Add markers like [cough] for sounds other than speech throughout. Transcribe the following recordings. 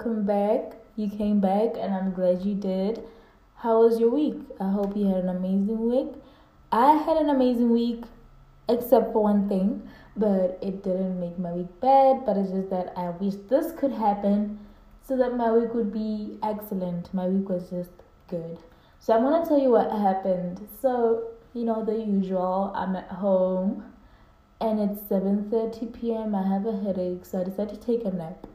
welcome back. You came back, and I'm glad you did. How was your week? I hope you had an amazing week. I had an amazing week, except for one thing, but it didn't make my week bad. But it's just that I wish this could happen so that my week would be excellent. My week was just good. So I'm gonna tell you what happened. So, you know, the usual, I'm at home and it's 7:30 p.m. I have a headache, so I decided to take a nap.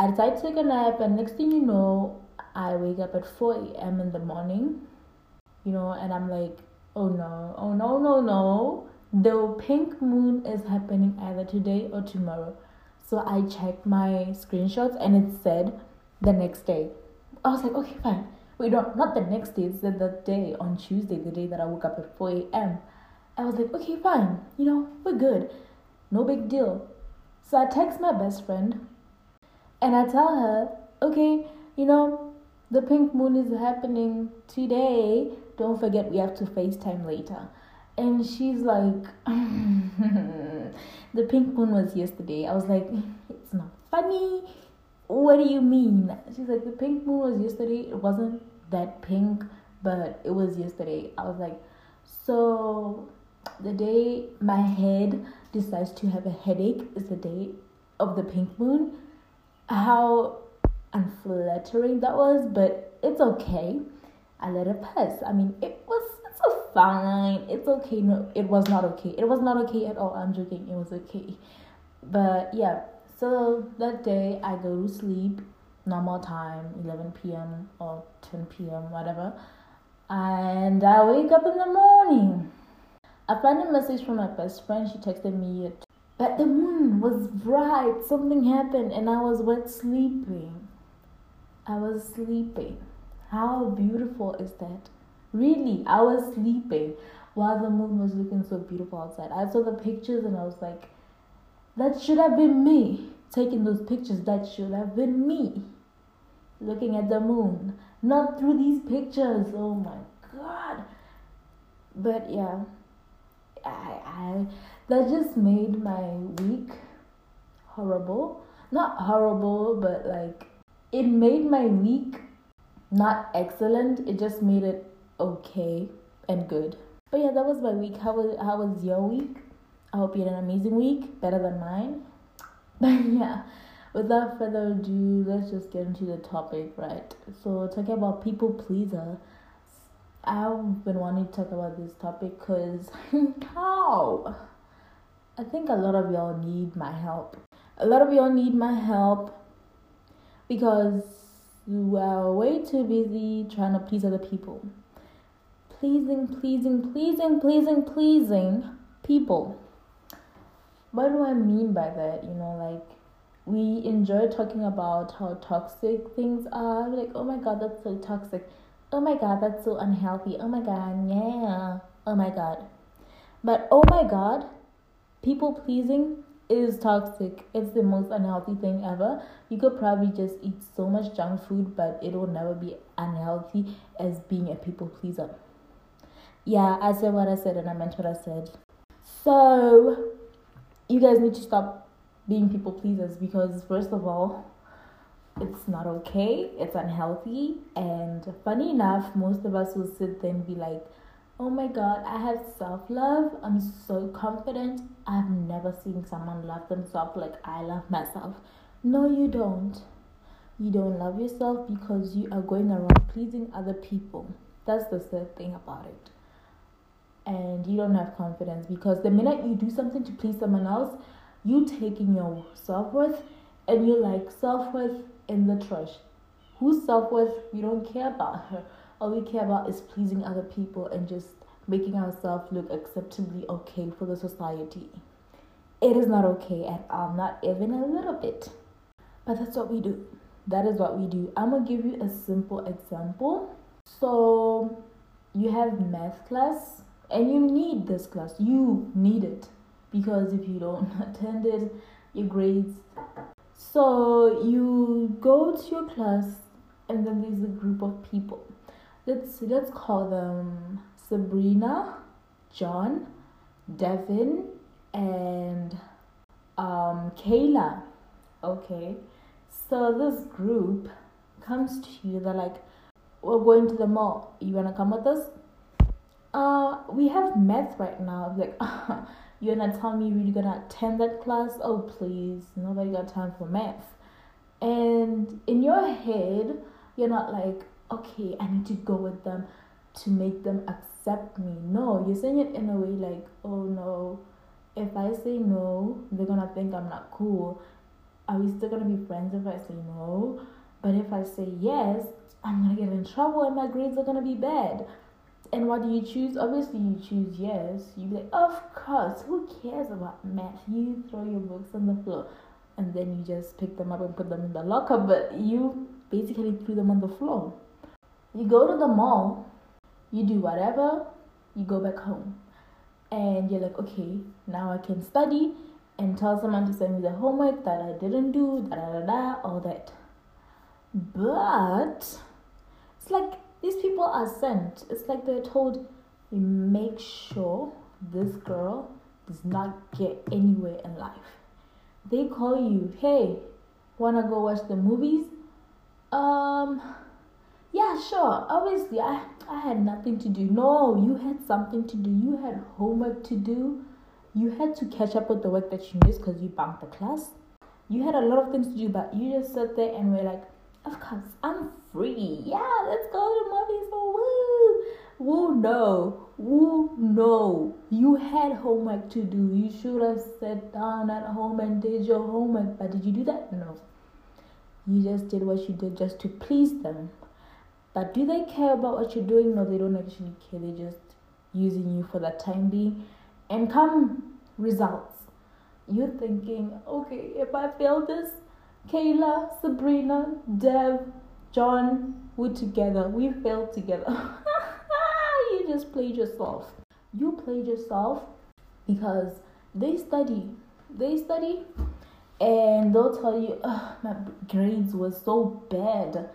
I decided to take a nap, and next thing you know, I wake up at 4 a.m. in the morning. You know, and I'm like, oh no, oh no, no, no. The pink moon is happening either today or tomorrow. So I checked my screenshots, and it said the next day. I was like, okay, fine. Wait, no, not the next day. It said the day on Tuesday, the day that I woke up at 4 a.m. I was like, okay, fine, you know, we're good. No big deal. So I text my best friend and I tell her, okay, you know, the pink moon is happening today. Don't forget we have to FaceTime later. And she's like, [laughs] the pink moon was yesterday. I was like, it's not funny. What do you mean? She's like, the pink moon was yesterday. It wasn't that pink, but it was yesterday. I was like, so the day my head decides to have a headache is the day of the pink moon. How unflattering that was, but it's okay. I let it pass. I mean, it was it's fine. It's okay. No, it was not okay. It was not okay at all. I'm joking. It was okay. But yeah, so that day I go to sleep normal time, 11 p.m. or 10 p.m. whatever, and I wake up in the morning I found a message from my best friend. She texted me, but the moon was bright. Something happened, and I was wet sleeping. I was sleeping. How beautiful is that? Really, I was sleeping while the moon was looking so beautiful outside. I saw the pictures and I was like, that should have been me taking those pictures. That should have been me looking at the moon, not through these pictures. Oh my god. But yeah. I, I that just made my week horrible. Not horrible, but like it made my week not excellent. It just made it okay and good. But yeah, that was my week. How was how was your week? I hope you had an amazing week, better than mine. [laughs] But yeah, without further ado, let's just get into the topic, right? So talking about people pleaser I've been wanting to talk about this topic because [laughs] how? I think a lot of y'all need my help. A lot of y'all need my help because you are way too busy trying to please other people. Pleasing, pleasing, pleasing, pleasing, pleasing people. What do I mean by that? You know, like we enjoy talking about how toxic things are. Like, oh my god, that's so toxic oh my god, that's so unhealthy. Oh my god, yeah. Oh my god. But oh my god, people pleasing is toxic. It's the most unhealthy thing ever. You could probably just eat so much junk food, but it will never be unhealthy as being a people pleaser. Yeah, I said what I said and I meant what I said. So, you guys need to stop being people pleasers because, first of all, it's not okay, it's unhealthy. And funny enough, most of us will sit there and be like, oh my god, I have self love. I'm so confident. I've never seen someone love themselves like I love myself. No, you don't. You don't love yourself because you are going around pleasing other people. That's the sad thing about it. And you don't have confidence because the minute you do something to please someone else, you taking your self worth and you're like self worth in the trash. Whose self worth we don't care about her. [laughs] All we care about is pleasing other people and just making ourselves look acceptably okay for the society. It is not okay at all, not even a little bit. But that's what we do. That is what we do. I'm gonna give you a simple example. So, you have math class and you need this class. You need it because if you don't [laughs] attend it, your grades so you go to your class, and then there's a group of people. Let's let's call them Sabrina, John, Devin, and um, Kayla. Okay, So this group comes to you, they're like, We're going to the mall. You wanna come with us? Uh, we have math right now. Like, [laughs] you're gonna tell me you're really gonna attend that class? Oh, please, nobody got time for math. And in your head, you're not like, okay, I need to go with them to make them accept me. No, you're saying it in a way like, oh no, if I say no, they're gonna think I'm not cool. Are we still gonna be friends if I say no? But if I say yes, I'm gonna get in trouble and my grades are gonna be bad. And what do you choose? Obviously, you choose yes. You be like, of course, who cares about math? You throw your books on the floor and then you just pick them up and put them in the locker, but you basically threw them on the floor. You go to the mall, you do whatever, you go back home. And you're like, okay, now I can study and tell someone to send me the homework that I didn't do, da da da da, all that. But it's like these people are sent. It's like they're told, make sure this girl does not get anywhere in life. They call you, hey, wanna go watch the movies? Um, yeah, sure. Obviously, I I had nothing to do. No, you had something to do. You had homework to do. You had to catch up with the work that you missed because you bunked the class. You had a lot of things to do, but you just sat there and were like, of course, I'm free. Yeah, let's go to movies for woo. Woo, no. Woo, no. You had homework to do. You should have sat down at home and did your homework. But did you do that? No. You just did what you did just to please them. But do they care about what you're doing? No, they don't actually care. They're just using you for that time being. And come results. You're thinking, okay, if I fail this, Kayla, Sabrina, Dev, John, we're together. We failed together. [laughs] you just played yourself. You played yourself because they study. They study and they'll tell you, my grades were so bad.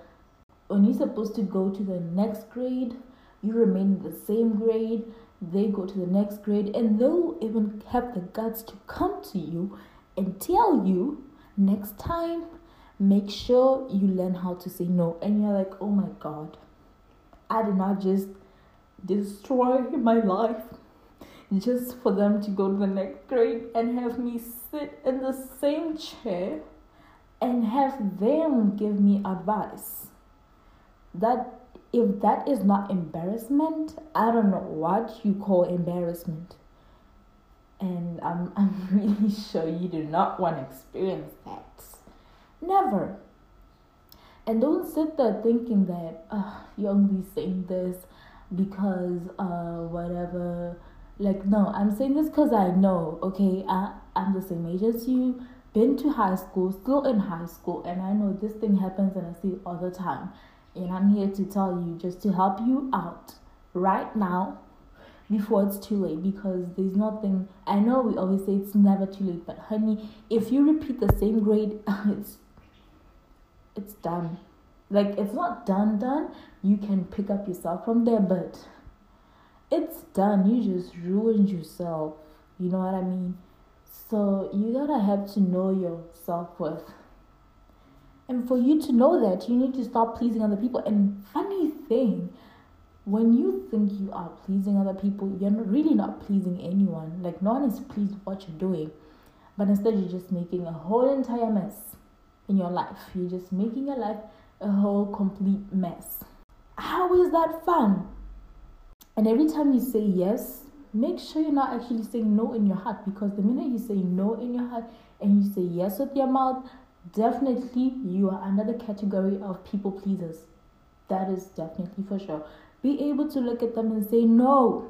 When you're supposed to go to the next grade, you remain in the same grade. They go to the next grade, and they'll even have the guts to come to you and tell you next time make sure you learn how to say no. And you're like oh my god. I did not just destroy my life just for them to go to the next grade and have me sit in the same chair and have them give me advice that if that is not embarrassment i don't know what you call embarrassment and I'm, [laughs] I'm really sure you do not want to experience that. Never. And don't sit there thinking that uh, you're only saying this because uh, whatever. Like, no, I'm saying this because I know, okay, I, I'm the same age as you, been to high school, still in high school, and I know this thing happens and I see it all the time. And I'm here to tell you just to help you out right now before it's too late because there's nothing I know we always say it's never too late, but honey, if you repeat the same grade, [laughs] it's it's done. Like it's not done done. You can pick up yourself from there, but it's done. You just ruined yourself. You know what I mean? So you gotta have to know your self worth. And for you to know that, you need to stop pleasing other people. And funny thing, when you think you are pleasing other people, you're really not pleasing anyone. Like, no one is pleased with what you're doing, but instead, you're just making a whole entire mess in your life. You're just making your life a whole complete mess. How is that fun? And every time you say yes, make sure you're not actually saying no in your heart because the minute you say no in your heart and you say yes with your mouth, definitely you are under the category of people pleasers. That is definitely for sure. Be able to look at them and say, No,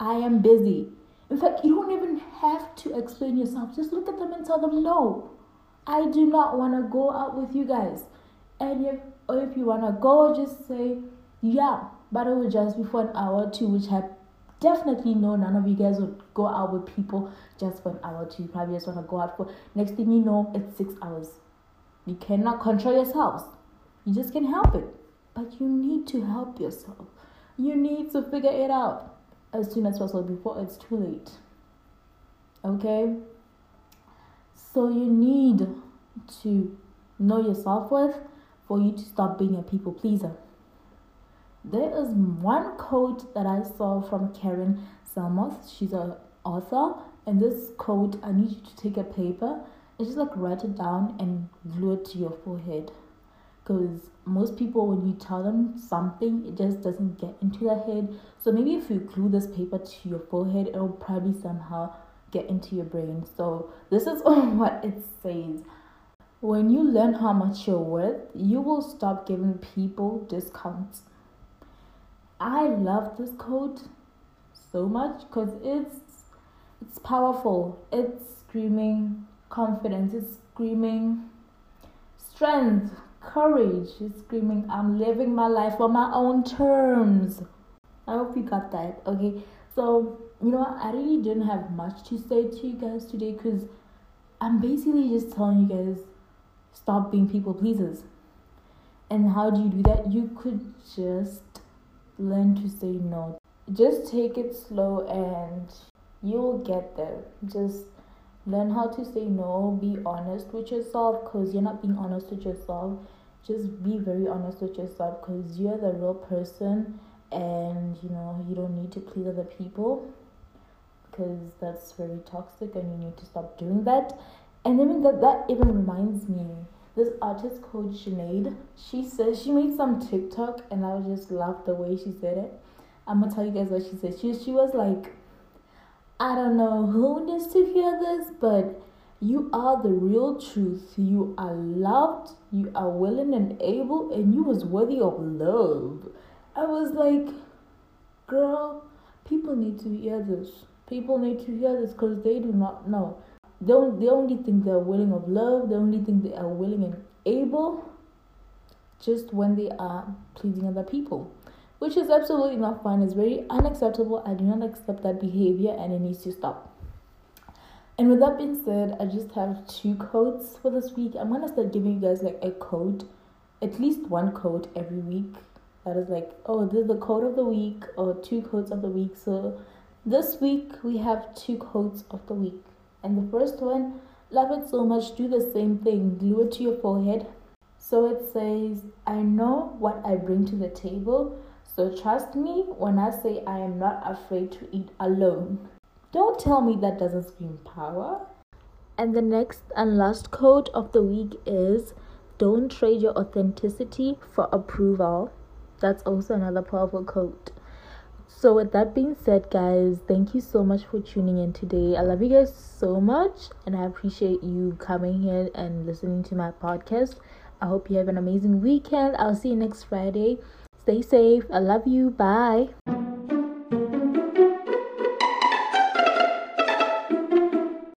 I am busy. In fact, you don't even have to explain yourself. Just look at them and tell them, No, I do not want to go out with you guys. And if, or if you want to go, just say, Yeah, but it will just be for an hour or two, which I definitely know none of you guys would go out with people just for an hour or two. You probably just want to go out for, next thing you know, it's six hours. You cannot control yourselves. You just can't help it. But you need to help yourself. You need to figure it out as soon as possible before it's too late. Okay? So you need to know your self worth for you to stop being a people pleaser. There is one quote that I saw from Karen Salmoth. She's an author, and this quote I need you to take a paper and just like write it down and glue it to your forehead. Because most people, when you tell them something, it just doesn't get into their head. So maybe if you glue this paper to your forehead, it will probably somehow get into your brain. So this is [laughs] what it says. When you learn how much you're worth, you will stop giving people discounts. I love this quote so much because it's it's powerful. It's screaming confidence. It's screaming strength, courage. It's screaming I'm living my life on my own terms. I hope you got that. Okay, so you know? I really didn't have much to say to you guys today because I'm basically just telling you guys stop being people pleasers. And how do you do that? You could just learn to say no. Just take it slow and you'll get there. Just learn how to say no. Be honest with yourself because you're not being honest with yourself. Just be very honest with yourself because you're the real person and you know you don't need to please other people because that's very toxic and you need to stop doing that and then that that even reminds me this artist called Sinead, she says she made some TikTok and I just laughed the way she said it. I'm gonna tell you guys what she said. She she was like, I don't know who needs to hear this, but you are the real truth. You are loved, you are willing and able, and you was worthy of love. I was like, girl, people need to hear this. People need to hear this because they do not know. They, don't, they only think they're willing of love. They only think they are willing and able just when they are pleasing other people, which is absolutely not fine. It's very unacceptable. I do not accept that behavior and it needs to stop. And with that being said, I just have two quotes for this week. I'm gonna start giving you guys like a quote, at least one quote every week. That is like, oh, this is the quote of the week or two quotes of the week. So this week we have two quotes of the week. And the first one, love it so much, do the same thing, glue it to your forehead. So it says, I know what I bring to the table, so trust me when I say I am not afraid to eat alone. Don't tell me that doesn't scream power. And the next and last quote of the week is Don't trade your authenticity for approval. That's also another powerful quote. So, with that being said, guys, thank you so much for tuning in today. I love you guys so much, and I appreciate you coming here and listening to my podcast. I hope you have an amazing weekend. I'll see you next Friday. Stay safe. I love you. Bye.